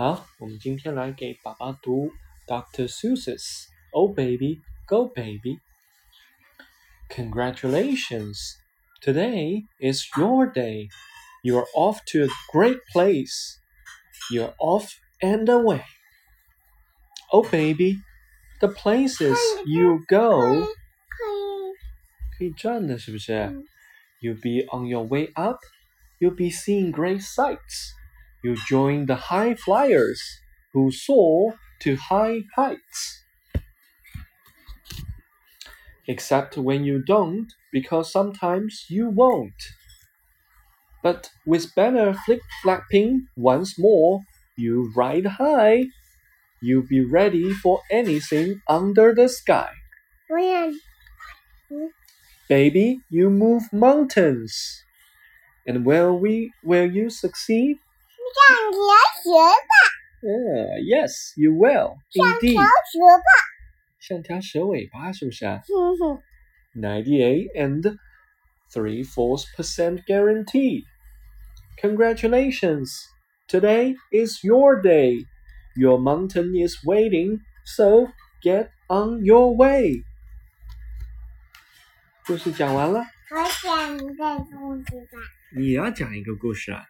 好，我们今天来给爸爸读 Dr. Seuss's Oh Baby, Go Baby. Congratulations! Today is your day. You're off to a great place. You're off and away. Oh, baby, the places you go 可以转的，是不是？You'll be on your way up. You'll be seeing great sights. You join the high flyers who soar to high heights. Except when you don't, because sometimes you won't. But with banner flip flapping once more, you ride high. You'll be ready for anything under the sky. Baby, you move mountains. And will we will you succeed? Uh, yes, you will. Indeed. 像条蛇尾巴，是不是啊？Ninety-eight and three-fourths percent guaranteed. Congratulations! Today is your day. Your mountain is waiting, so get on your way. 故事讲完了，我讲一个故事吧。你要讲一个故事啊？